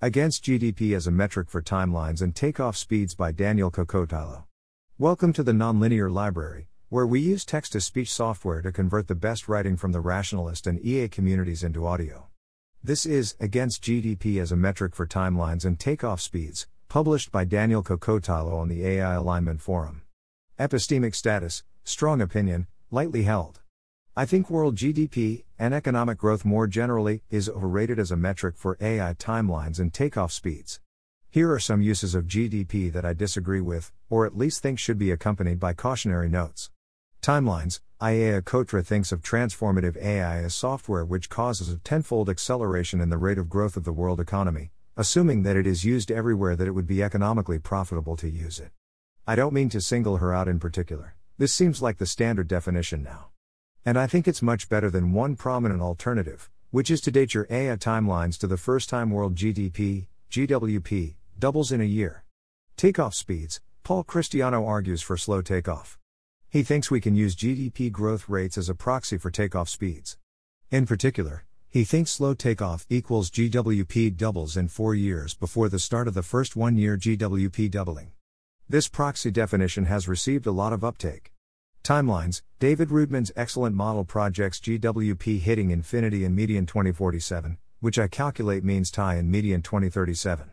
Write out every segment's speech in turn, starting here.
Against GDP as a Metric for Timelines and Takeoff Speeds by Daniel Kokotajlo. Welcome to the Nonlinear Library, where we use text to speech software to convert the best writing from the rationalist and EA communities into audio. This is Against GDP as a Metric for Timelines and Takeoff Speeds, published by Daniel Kokotajlo on the AI Alignment Forum. Epistemic status, strong opinion, lightly held. I think world GDP, and economic growth more generally, is overrated as a metric for AI timelines and takeoff speeds. Here are some uses of GDP that I disagree with, or at least think should be accompanied by cautionary notes. Timelines Ajeya Cotra thinks of transformative AI as software which causes a tenfold acceleration in the rate of growth of the world economy, assuming that it is used everywhere that it would be economically profitable to use it. I don't mean to single her out in particular, this seems like the standard definition now. And I think it's much better than one prominent alternative, which is to date your AI timelines to the first time world GDP, GWP, doubles in a year. Takeoff speeds, Paul Christiano argues for slow takeoff. He thinks we can use GDP growth rates as a proxy for takeoff speeds. In particular, he thinks slow takeoff equals GWP doubles in four years before the start of the first one year GWP doubling. This proxy definition has received a lot of uptake. Timelines David Roodman's excellent model projects GWP hitting infinity in median 2047, which I calculate means TAI in median 2037.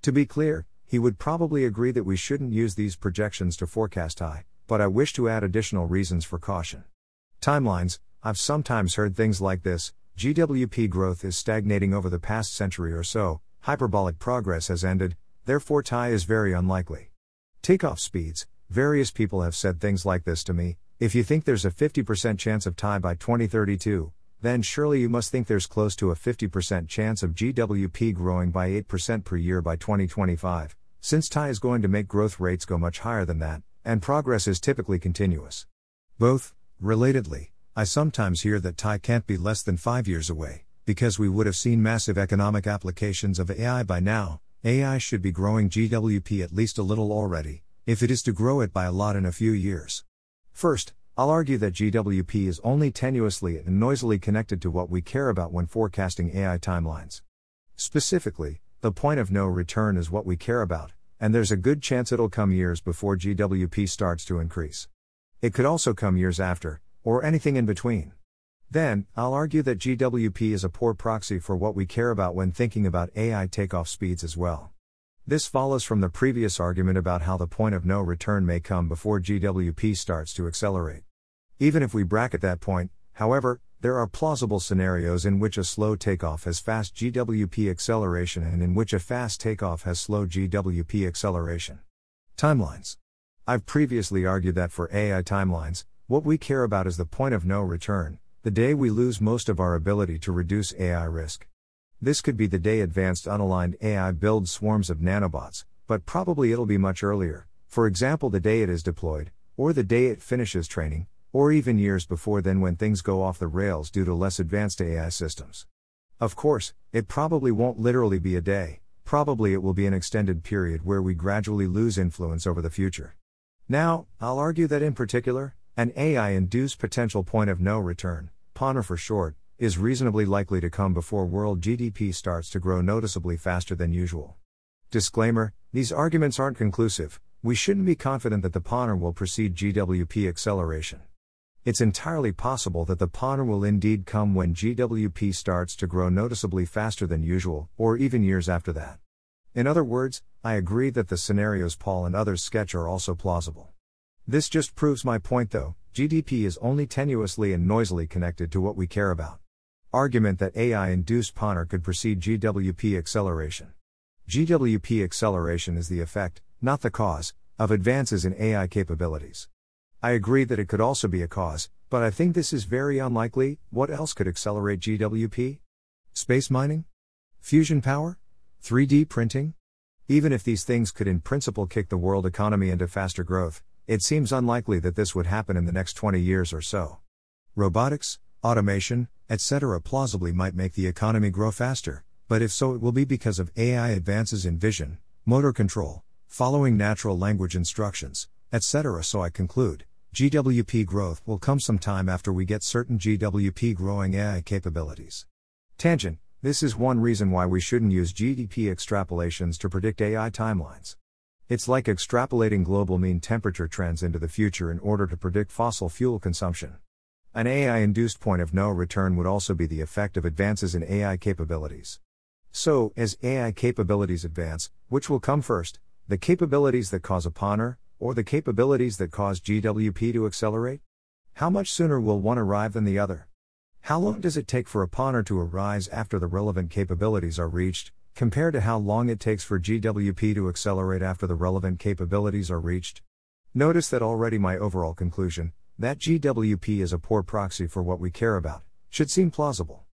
To be clear, he would probably agree that we shouldn't use these projections to forecast TAI, but I wish to add additional reasons for caution. Timelines I've sometimes heard things like this GWP growth is stagnating over the past century or so, hyperbolic progress has ended, therefore TAI is very unlikely. Takeoff speeds Various people have said things like this to me if you think there's a 50% chance of TAI by 2032, then surely you must think there's close to a 50% chance of GWP growing by 8% per year by 2025, since TAI is going to make growth rates go much higher than that, and progress is typically continuous. Both, relatedly, I sometimes hear that TAI can't be less than five years away, because we would have seen massive economic applications of AI by now. AI should be growing GWP at least a little already, if it is to grow it by a lot in a few years. First, I'll argue that GWP is only tenuously and noisily connected to what we care about when forecasting AI timelines. Specifically, the point of no return is what we care about, and there's a good chance it'll come years before GWP starts to increase. It could also come years after, or anything in between. Then, I'll argue that GWP is a poor proxy for what we care about when thinking about AI takeoff speeds as well. This follows from the previous argument about how the point of no return may come before GWP starts to accelerate. Even if we bracket that point, however, there are plausible scenarios in which a slow takeoff has fast GWP acceleration and in which a fast takeoff has slow GWP acceleration. Timelines. I've previously argued that for AI timelines, what we care about is the point of no return, the day we lose most of our ability to reduce AI risk. This could be the day advanced unaligned AI builds swarms of nanobots, but probably it'll be much earlier, for example, the day it is deployed, or the day it finishes training, or even years before then when things go off the rails due to less advanced AI systems. Of course, it probably won't literally be a day, probably it will be an extended period where we gradually lose influence over the future. Now, I'll argue that in particular, an AI induced potential point of no return, PONR for short, is reasonably likely to come before world GDP starts to grow noticeably faster than usual. Disclaimer These arguments aren't conclusive, we shouldn't be confident that the PONR will precede GWP acceleration. It's entirely possible that the PONR will indeed come when GWP starts to grow noticeably faster than usual, or even years after that. In other words, I agree that the scenarios Paul and others sketch are also plausible. This just proves my point though, GDP is only tenuously and noisily connected to what we care about. Argument that AI induced PONR could precede GWP acceleration. GWP acceleration is the effect, not the cause, of advances in AI capabilities. I agree that it could also be a cause, but I think this is very unlikely. What else could accelerate GWP? Space mining? Fusion power? 3D printing? Even if these things could in principle kick the world economy into faster growth, it seems unlikely that this would happen in the next 20 years or so. Robotics, automation, etc. plausibly might make the economy grow faster, but if so, it will be because of AI advances in vision, motor control, following natural language instructions, etc. So I conclude, GWP growth will come sometime after we get certain GWP growing AI capabilities. Tangent This is one reason why we shouldn't use GDP extrapolations to predict AI timelines. It's like extrapolating global mean temperature trends into the future in order to predict fossil fuel consumption. An AI induced point of no return would also be the effect of advances in AI capabilities. So, as AI capabilities advance, which will come first, the capabilities that cause a PONR, or the capabilities that cause GWP to accelerate? How much sooner will one arrive than the other? How long does it take for a PONR to arise after the relevant capabilities are reached, compared to how long it takes for GWP to accelerate after the relevant capabilities are reached? Notice that already my overall conclusion, that GWP is a poor proxy for what we care about, should seem plausible.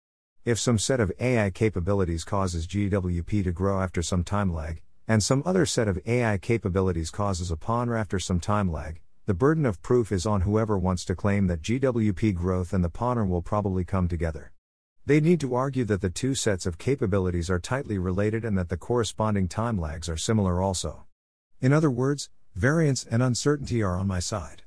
If some set of AI capabilities causes GWP to grow after some time lag, and some other set of AI capabilities causes a PONR after some time lag, the burden of proof is on whoever wants to claim that GWP growth and the PONR will probably come together. They need to argue that the two sets of capabilities are tightly related and that the corresponding time lags are similar also. In other words, variance and uncertainty are on my side.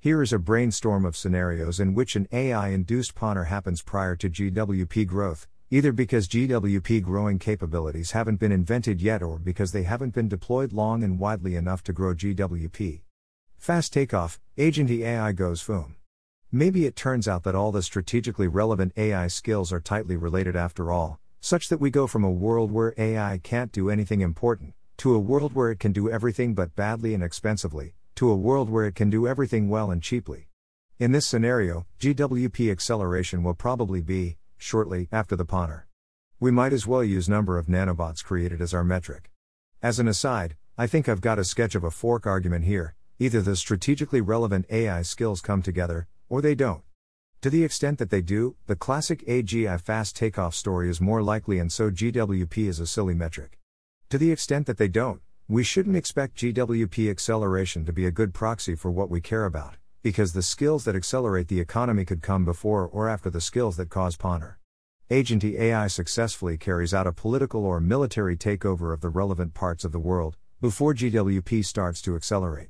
Here is a brainstorm of scenarios in which an AI induced PONR happens prior to GWP growth, either because GWP growing capabilities haven't been invented yet or because they haven't been deployed long and widely enough to grow GWP. Fast takeoff, agenty AI goes FOOM. Maybe it turns out that all the strategically relevant AI skills are tightly related after all, such that we go from a world where AI can't do anything important, to a world where it can do everything but badly and expensively, to a world where it can do everything well and cheaply. In this scenario, GWP acceleration will probably be, shortly, after the PONR. We might as well use number of nanobots created as our metric. As an aside, I think I've got a sketch of a fork argument here, Either the strategically relevant AI skills come together, or they don't. To the extent that they do, the classic AGI fast takeoff story is more likely, and so GWP is a silly metric. To the extent that they don't, we shouldn't expect GWP acceleration to be a good proxy for what we care about, because the skills that accelerate the economy could come before or after the skills that cause PONR. Agenty AI successfully carries out a political or military takeover of the relevant parts of the world, before GWP starts to accelerate.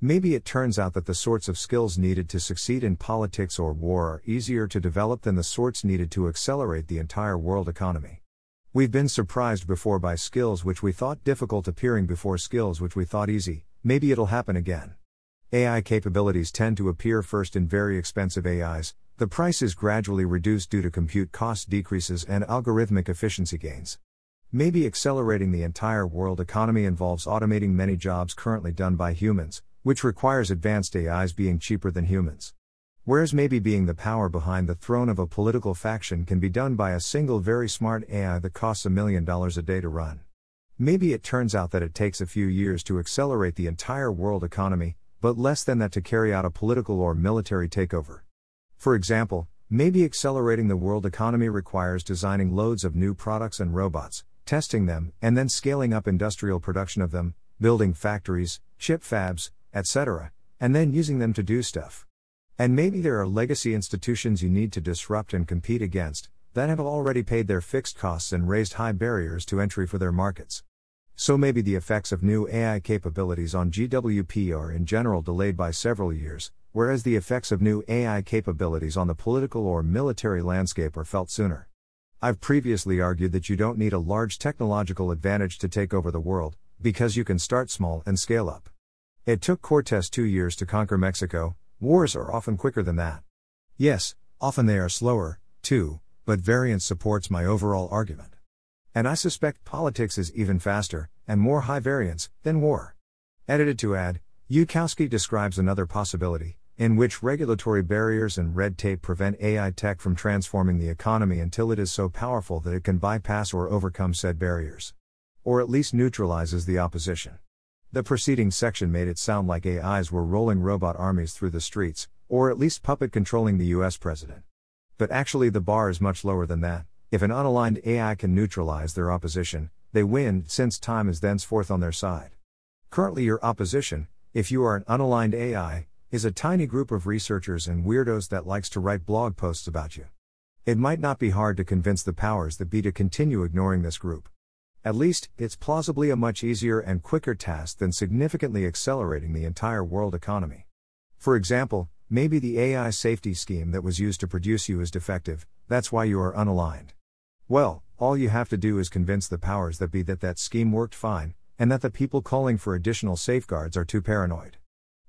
Maybe it turns out that the sorts of skills needed to succeed in politics or war are easier to develop than the sorts needed to accelerate the entire world economy. We've been surprised before by skills which we thought difficult appearing before skills which we thought easy, maybe it'll happen again. AI capabilities tend to appear first in very expensive AIs, the price is gradually reduced due to compute cost decreases and algorithmic efficiency gains. Maybe accelerating the entire world economy involves automating many jobs currently done by humans, which requires advanced AIs being cheaper than humans. Whereas maybe being the power behind the throne of a political faction can be done by a single very smart AI that costs a million dollars a day to run. Maybe it turns out that it takes a few years to accelerate the entire world economy, but less than that to carry out a political or military takeover. For example, maybe accelerating the world economy requires designing loads of new products and robots, testing them, and then scaling up industrial production of them, building factories, chip fabs, etc., and then using them to do stuff. And maybe there are legacy institutions you need to disrupt and compete against, that have already paid their fixed costs and raised high barriers to entry for their markets. So maybe the effects of new AI capabilities on GWP are in general delayed by several years, whereas the effects of new AI capabilities on the political or military landscape are felt sooner. I've previously argued that you don't need a large technological advantage to take over the world, because you can start small and scale up. It took Cortes two years to conquer Mexico, wars are often quicker than that. Yes, often they are slower, too, but variance supports my overall argument. And I suspect politics is even faster, and more high variance, than war. Edited to add, Yudkowsky describes another possibility, in which regulatory barriers and red tape prevent AI tech from transforming the economy until it is so powerful that it can bypass or overcome said barriers. Or at least neutralizes the opposition. The preceding section made it sound like AIs were rolling robot armies through the streets, or at least puppet controlling the US president. But actually, the bar is much lower than that. If an unaligned AI can neutralize their opposition, they win, since time is thenceforth on their side. Currently, your opposition, if you are an unaligned AI, is a tiny group of researchers and weirdos that likes to write blog posts about you. It might not be hard to convince the powers that be to continue ignoring this group. At least, it's plausibly a much easier and quicker task than significantly accelerating the entire world economy. For example, maybe the AI safety scheme that was used to produce you is defective, that's why you are unaligned. Well, all you have to do is convince the powers that be that that scheme worked fine, and that the people calling for additional safeguards are too paranoid.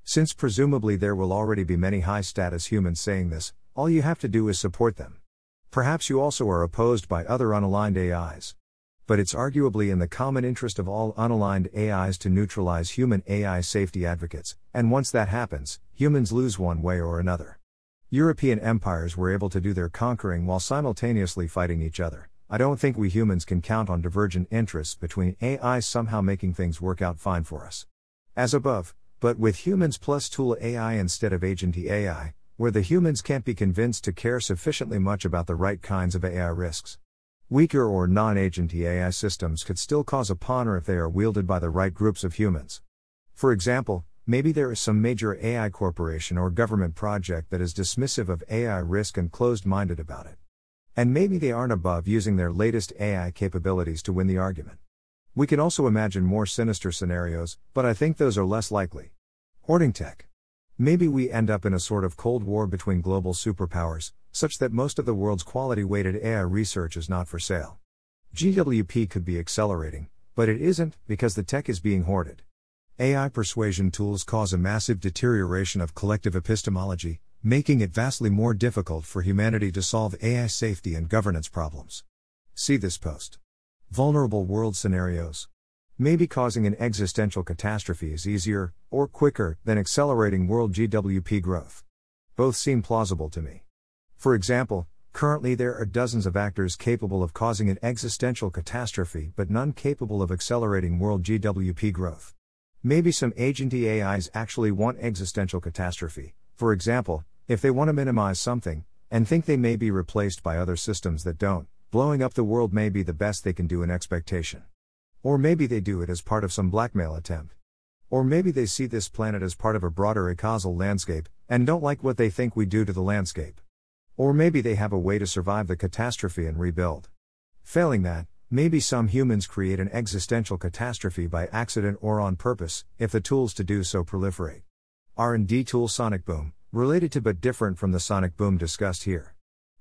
Since presumably there will already be many high status humans saying this, all you have to do is support them. Perhaps you also are opposed by other unaligned AIs. But it's arguably in the common interest of all unaligned AIs to neutralize human AI safety advocates, and once that happens, humans lose one way or another. European empires were able to do their conquering while simultaneously fighting each other. I don't think we humans can count on divergent interests between AI somehow making things work out fine for us. As above, but with humans plus tool AI instead of agenty AI, where the humans can't be convinced to care sufficiently much about the right kinds of AI risks. Weaker or non agent AI systems could still cause a PONR if they are wielded by the right groups of humans. For example, maybe there is some major AI corporation or government project that is dismissive of AI risk and closed minded about it. And maybe they aren't above using their latest AI capabilities to win the argument. We can also imagine more sinister scenarios, but I think those are less likely. Hoarding tech. Maybe we end up in a sort of Cold War between global superpowers, such that most of the world's quality weighted AI research is not for sale. GWP could be accelerating, but it isn't, because the tech is being hoarded. AI persuasion tools cause a massive deterioration of collective epistemology, making it vastly more difficult for humanity to solve AI safety and governance problems. See this post. Vulnerable world scenarios. Maybe causing an existential catastrophe is easier, or quicker, than accelerating world GWP growth. Both seem plausible to me. For example, currently there are dozens of actors capable of causing an existential catastrophe but none capable of accelerating world GWP growth. Maybe some agent AIs actually want existential catastrophe, for example, if they want to minimize something, and think they may be replaced by other systems that don't, blowing up the world may be the best they can do in expectation. Or maybe they do it as part of some blackmail attempt. Or maybe they see this planet as part of a broader causal landscape, and don't like what they think we do to the landscape. Or maybe they have a way to survive the catastrophe and rebuild. Failing that, maybe some humans create an existential catastrophe by accident or on purpose, if the tools to do so proliferate. R&D tool Sonic Boom, related to but different from the Sonic Boom discussed here.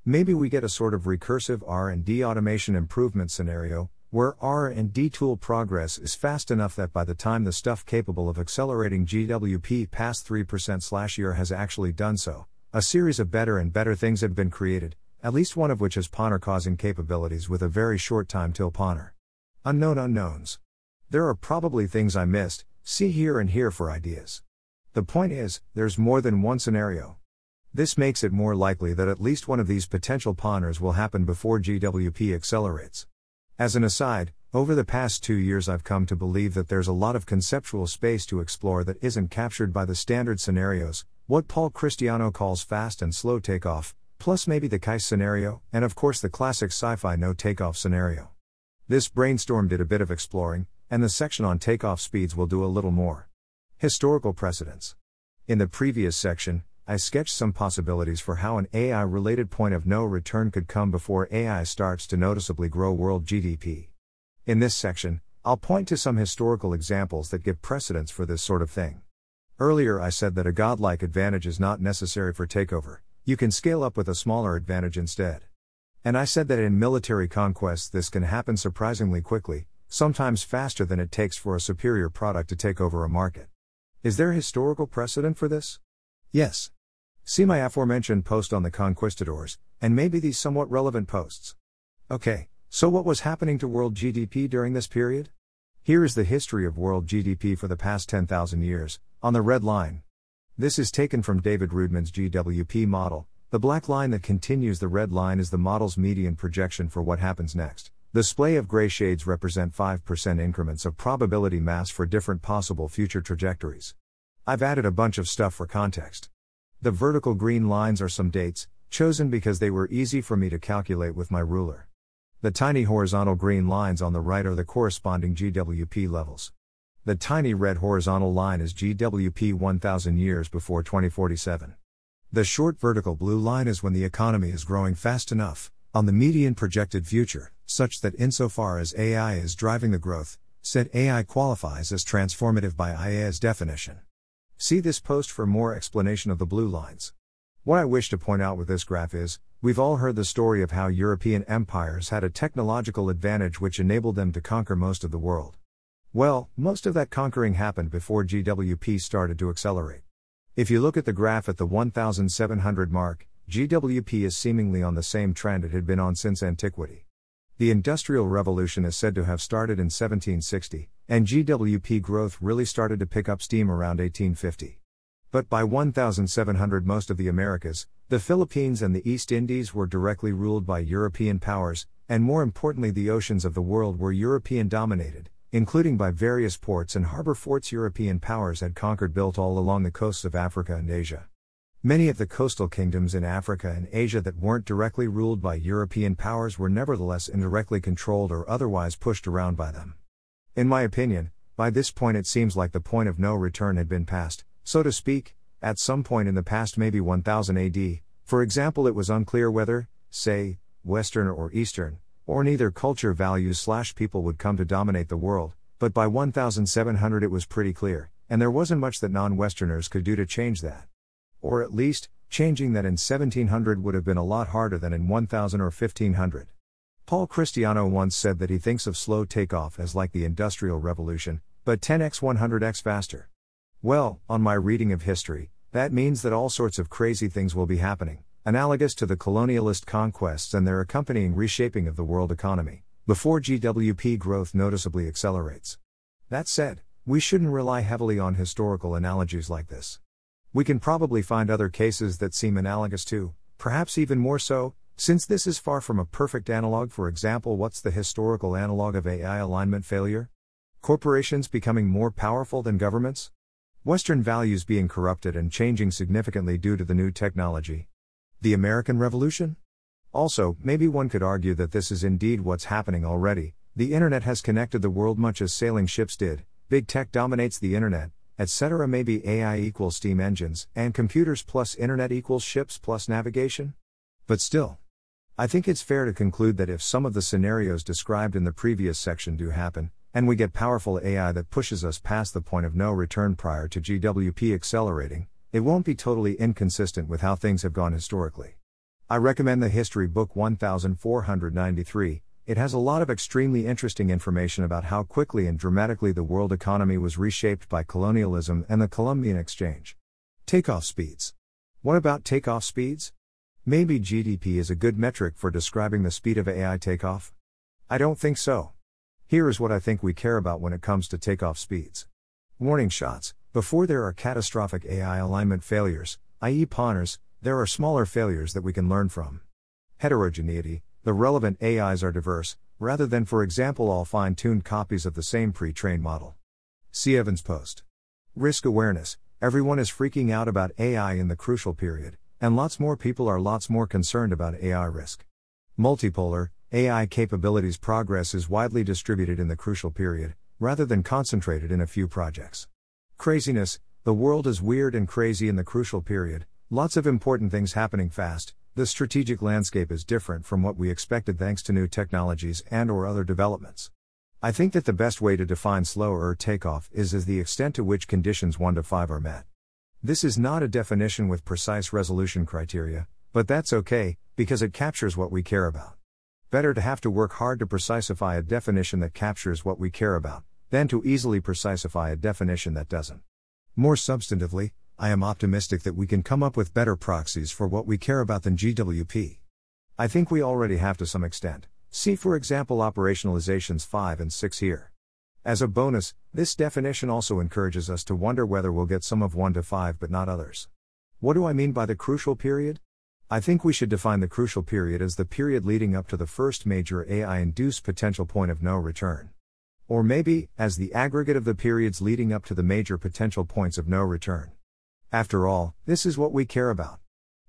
Maybe we get a sort of recursive R&D automation improvement scenario where R&D tool progress is fast enough that by the time the stuff capable of accelerating GWP past 3% slash year has actually done so, a series of better and better things have been created, at least one of which has PONR causing capabilities with a very short time till PONR. Unknown unknowns. There are probably things I missed, see here and here for ideas. The point is, there's more than one scenario. This makes it more likely that at least one of these potential PONRs will happen before GWP accelerates. As an aside, over the past two years I've come to believe that there's a lot of conceptual space to explore that isn't captured by the standard scenarios, what Paul Christiano calls fast and slow takeoff, plus maybe the CAIS scenario, and of course the classic sci fi no takeoff scenario. This brainstorm did a bit of exploring, and the section on takeoff speeds will do a little more. Historical precedents. In the previous section, I sketched some possibilities for how an AI related point of no return could come before AI starts to noticeably grow world GDP. In this section, I'll point to some historical examples that give precedents for this sort of thing. Earlier, I said that a godlike advantage is not necessary for takeover, you can scale up with a smaller advantage instead. And I said that in military conquests this can happen surprisingly quickly, sometimes faster than it takes for a superior product to take over a market. Is there historical precedent for this? Yes. See my aforementioned post on the conquistadors, and maybe these somewhat relevant posts. Okay, so what was happening to world GDP during this period? Here is the history of world GDP for the past 10,000 years, on the red line. This is taken from David Roodman's GWP model. The black line that continues the red line is the model's median projection for what happens next. The splay of gray shades represent 5% increments of probability mass for different possible future trajectories. I've added a bunch of stuff for context. The vertical green lines are some dates, chosen because they were easy for me to calculate with my ruler. The tiny horizontal green lines on the right are the corresponding GWP levels. The tiny red horizontal line is GWP 1000 years before 2047. The short vertical blue line is when the economy is growing fast enough, on the median projected future, such that insofar as AI is driving the growth, said AI qualifies as transformative by Ajeya's definition. See this post for more explanation of the blue lines. What I wish to point out with this graph is we've all heard the story of how European empires had a technological advantage which enabled them to conquer most of the world. Well, most of that conquering happened before GWP started to accelerate. If you look at the graph at the 1700 mark, GWP is seemingly on the same trend it had been on since antiquity. The Industrial Revolution is said to have started in 1760, and GWP growth really started to pick up steam around 1850. But by 1700, most of the Americas, the Philippines, and the East Indies were directly ruled by European powers, and more importantly, the oceans of the world were European dominated, including by various ports and harbor forts European powers had conquered built all along the coasts of Africa and Asia. Many of the coastal kingdoms in Africa and Asia that weren't directly ruled by European powers were nevertheless indirectly controlled or otherwise pushed around by them. In my opinion, by this point it seems like the point of no return had been passed, so to speak, at some point in the past, maybe 1000 AD. For example, it was unclear whether, say, Western or Eastern, or neither culture values slash people would come to dominate the world, but by 1700 it was pretty clear, and there wasn't much that non Westerners could do to change that. Or at least, changing that in 1700 would have been a lot harder than in 1000 or 1500. Paul Christiano once said that he thinks of slow takeoff as like the Industrial Revolution, but 10x 100x faster. Well, on my reading of history, that means that all sorts of crazy things will be happening, analogous to the colonialist conquests and their accompanying reshaping of the world economy, before GWP growth noticeably accelerates. That said, we shouldn't rely heavily on historical analogies like this. We can probably find other cases that seem analogous too, perhaps even more so, since this is far from a perfect analog. For example, what's the historical analog of AI alignment failure? Corporations becoming more powerful than governments? Western values being corrupted and changing significantly due to the new technology? The American Revolution? Also, maybe one could argue that this is indeed what's happening already. The internet has connected the world much as sailing ships did, big tech dominates the internet, etc. Maybe AI equals steam engines, and computers plus internet equals ships plus navigation? But still. I think it's fair to conclude that if some of the scenarios described in the previous section do happen, and we get powerful AI that pushes us past the point of no return prior to GWP accelerating, it won't be totally inconsistent with how things have gone historically. I recommend the history book 1493, it has a lot of extremely interesting information about how quickly and dramatically the world economy was reshaped by colonialism and the Columbian Exchange. Takeoff speeds. What about takeoff speeds? Maybe GDP is a good metric for describing the speed of AI takeoff? I don't think so. Here is what I think we care about when it comes to takeoff speeds. Warning shots before there are catastrophic AI alignment failures, i.e., PONRs, there are smaller failures that we can learn from. Heterogeneity, the relevant AIs are diverse, rather than, for example, all fine tuned copies of the same pre trained model. See Evans Post. Risk awareness everyone is freaking out about AI in the crucial period, and lots more people are lots more concerned about AI risk. Multipolar, AI capabilities progress is widely distributed in the crucial period, rather than concentrated in a few projects. Craziness, the world is weird and crazy in the crucial period, lots of important things happening fast, the strategic landscape is different from what we expected thanks to new technologies and or other developments. I think that the best way to define slower takeoff is as the extent to which conditions 1 to 5 are met. This is not a definition with precise resolution criteria, but that's okay because it captures what we care about. Better to have to work hard to precisify a definition that captures what we care about than to easily precisify a definition that doesn't. More substantively, I am optimistic that we can come up with better proxies for what we care about than GWP. I think we already have to some extent. See, for example, operationalizations 5 and 6 here. As a bonus, this definition also encourages us to wonder whether we'll get some of 1 to 5 but not others. What do I mean by the crucial period? I think we should define the crucial period as the period leading up to the first major AI induced potential point of no return. Or maybe, as the aggregate of the periods leading up to the major potential points of no return. After all, this is what we care about.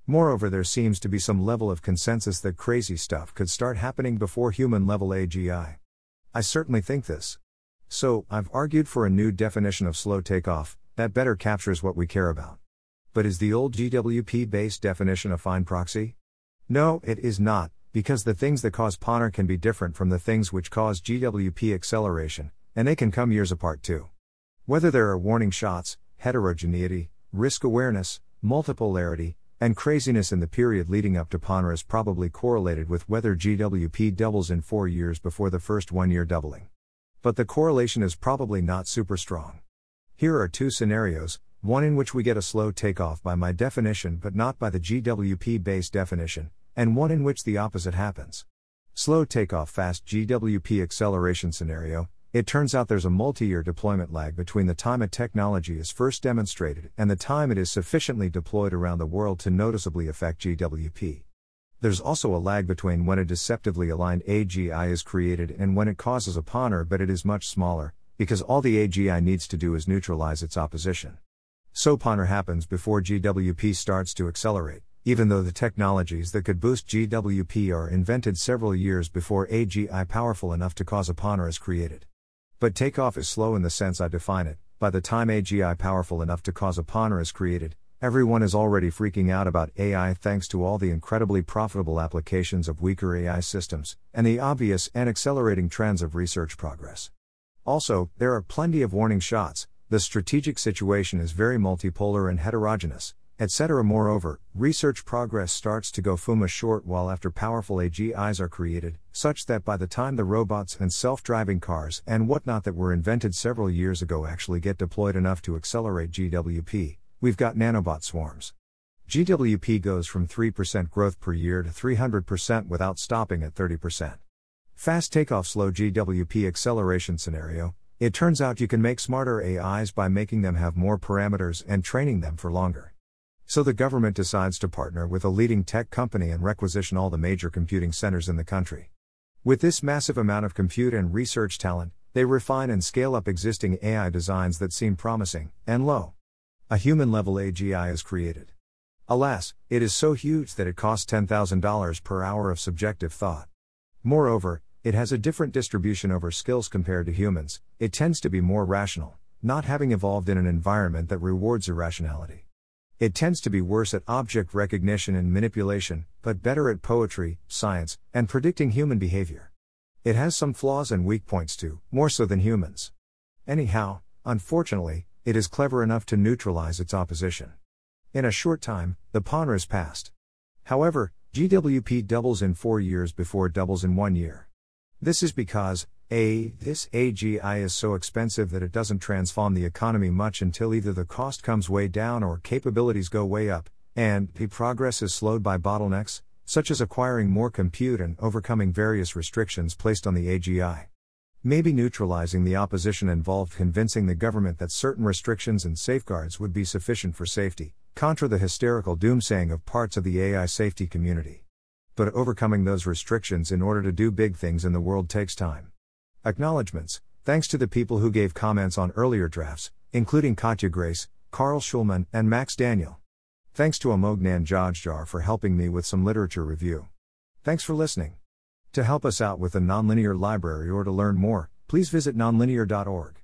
Moreover, there seems to be some level of consensus that crazy stuff could start happening before human level AGI. I certainly think this. So, I've argued for a new definition of slow takeoff that better captures what we care about. But is the old GWP based definition a fine proxy? No, it is not, because the things that cause PONR can be different from the things which cause GWP acceleration, and they can come years apart too. Whether there are warning shots, heterogeneity, risk awareness, multipolarity, and craziness in the period leading up to PONR is probably correlated with whether GWP doubles in four years before the first one year doubling. But the correlation is probably not super strong. Here are two scenarios one in which we get a slow takeoff by my definition but not by the GWP based definition, and one in which the opposite happens. Slow takeoff fast GWP acceleration scenario, it turns out there's a multi year deployment lag between the time a technology is first demonstrated and the time it is sufficiently deployed around the world to noticeably affect GWP. There's also a lag between when a deceptively aligned AGI is created and when it causes a PONR, but it is much smaller, because all the AGI needs to do is neutralize its opposition. So PONR happens before GWP starts to accelerate, even though the technologies that could boost GWP are invented several years before AGI powerful enough to cause a PONR is created. But takeoff is slow in the sense I define it, by the time AGI powerful enough to cause a PONR is created, everyone is already freaking out about AI thanks to all the incredibly profitable applications of weaker AI systems, and the obvious and accelerating trends of research progress. Also, there are plenty of warning shots, the strategic situation is very multipolar and heterogeneous, etc. Moreover, research progress starts to go FOOM a short while after powerful AGIs are created, such that by the time the robots and self driving cars and whatnot that were invented several years ago actually get deployed enough to accelerate GWP, we've got nanobot swarms. GWP goes from 3% growth per year to 300% without stopping at 30%. Fast takeoff slow GWP acceleration scenario, it turns out you can make smarter AIs by making them have more parameters and training them for longer. So the government decides to partner with a leading tech company and requisition all the major computing centers in the country. With this massive amount of compute and research talent, they refine and scale up existing AI designs that seem promising, and lo. A human level AGI is created. Alas, it is so huge that it costs $10,000 per hour of subjective thought. Moreover, it has a different distribution over skills compared to humans, it tends to be more rational, not having evolved in an environment that rewards irrationality. It tends to be worse at object recognition and manipulation, but better at poetry, science, and predicting human behavior. It has some flaws and weak points too, more so than humans. Anyhow, unfortunately, it is clever enough to neutralize its opposition. In a short time, the PONR is passed. However, GWP doubles in four years before it doubles in one year. This is because, A. This AGI is so expensive that it doesn't transform the economy much until either the cost comes way down or capabilities go way up, and B. Progress is slowed by bottlenecks, such as acquiring more compute and overcoming various restrictions placed on the AGI. Maybe neutralizing the opposition involved convincing the government that certain restrictions and safeguards would be sufficient for safety, contra the hysterical doomsaying of parts of the AI safety community but overcoming those restrictions in order to do big things in the world takes time. Acknowledgements thanks to the people who gave comments on earlier drafts, including Katja Grace, Carl Shulman, and Max Daniel. Thanks to Amogh Nanjajjar for helping me with some literature review. Thanks for listening. To help us out with the Nonlinear Library or to learn more, please visit nonlinear.org.